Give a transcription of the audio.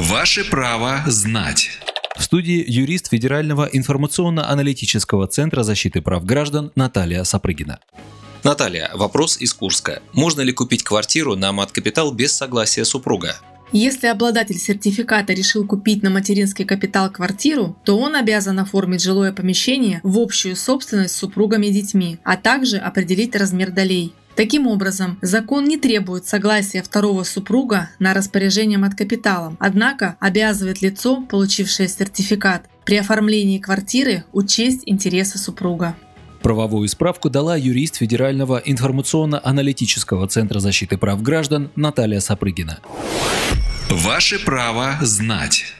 Ваше право знать. В студии юрист Федерального информационно-аналитического центра защиты прав граждан Наталья Сапрыгина. Наталья, вопрос из Курска. Можно ли купить квартиру на мат-капитал без согласия супруга? Если обладатель сертификата решил купить на материнский капитал квартиру, то он обязан оформить жилое помещение в общую собственность с супругами и детьми, а также определить размер долей. Таким образом, закон не требует согласия второго супруга на распоряжение от капиталом, однако обязывает лицо, получившее сертификат, при оформлении квартиры учесть интересы супруга. Правовую справку дала юрист Федерального информационно-аналитического центра защиты прав граждан Наталья Сапрыгина. Ваше право знать.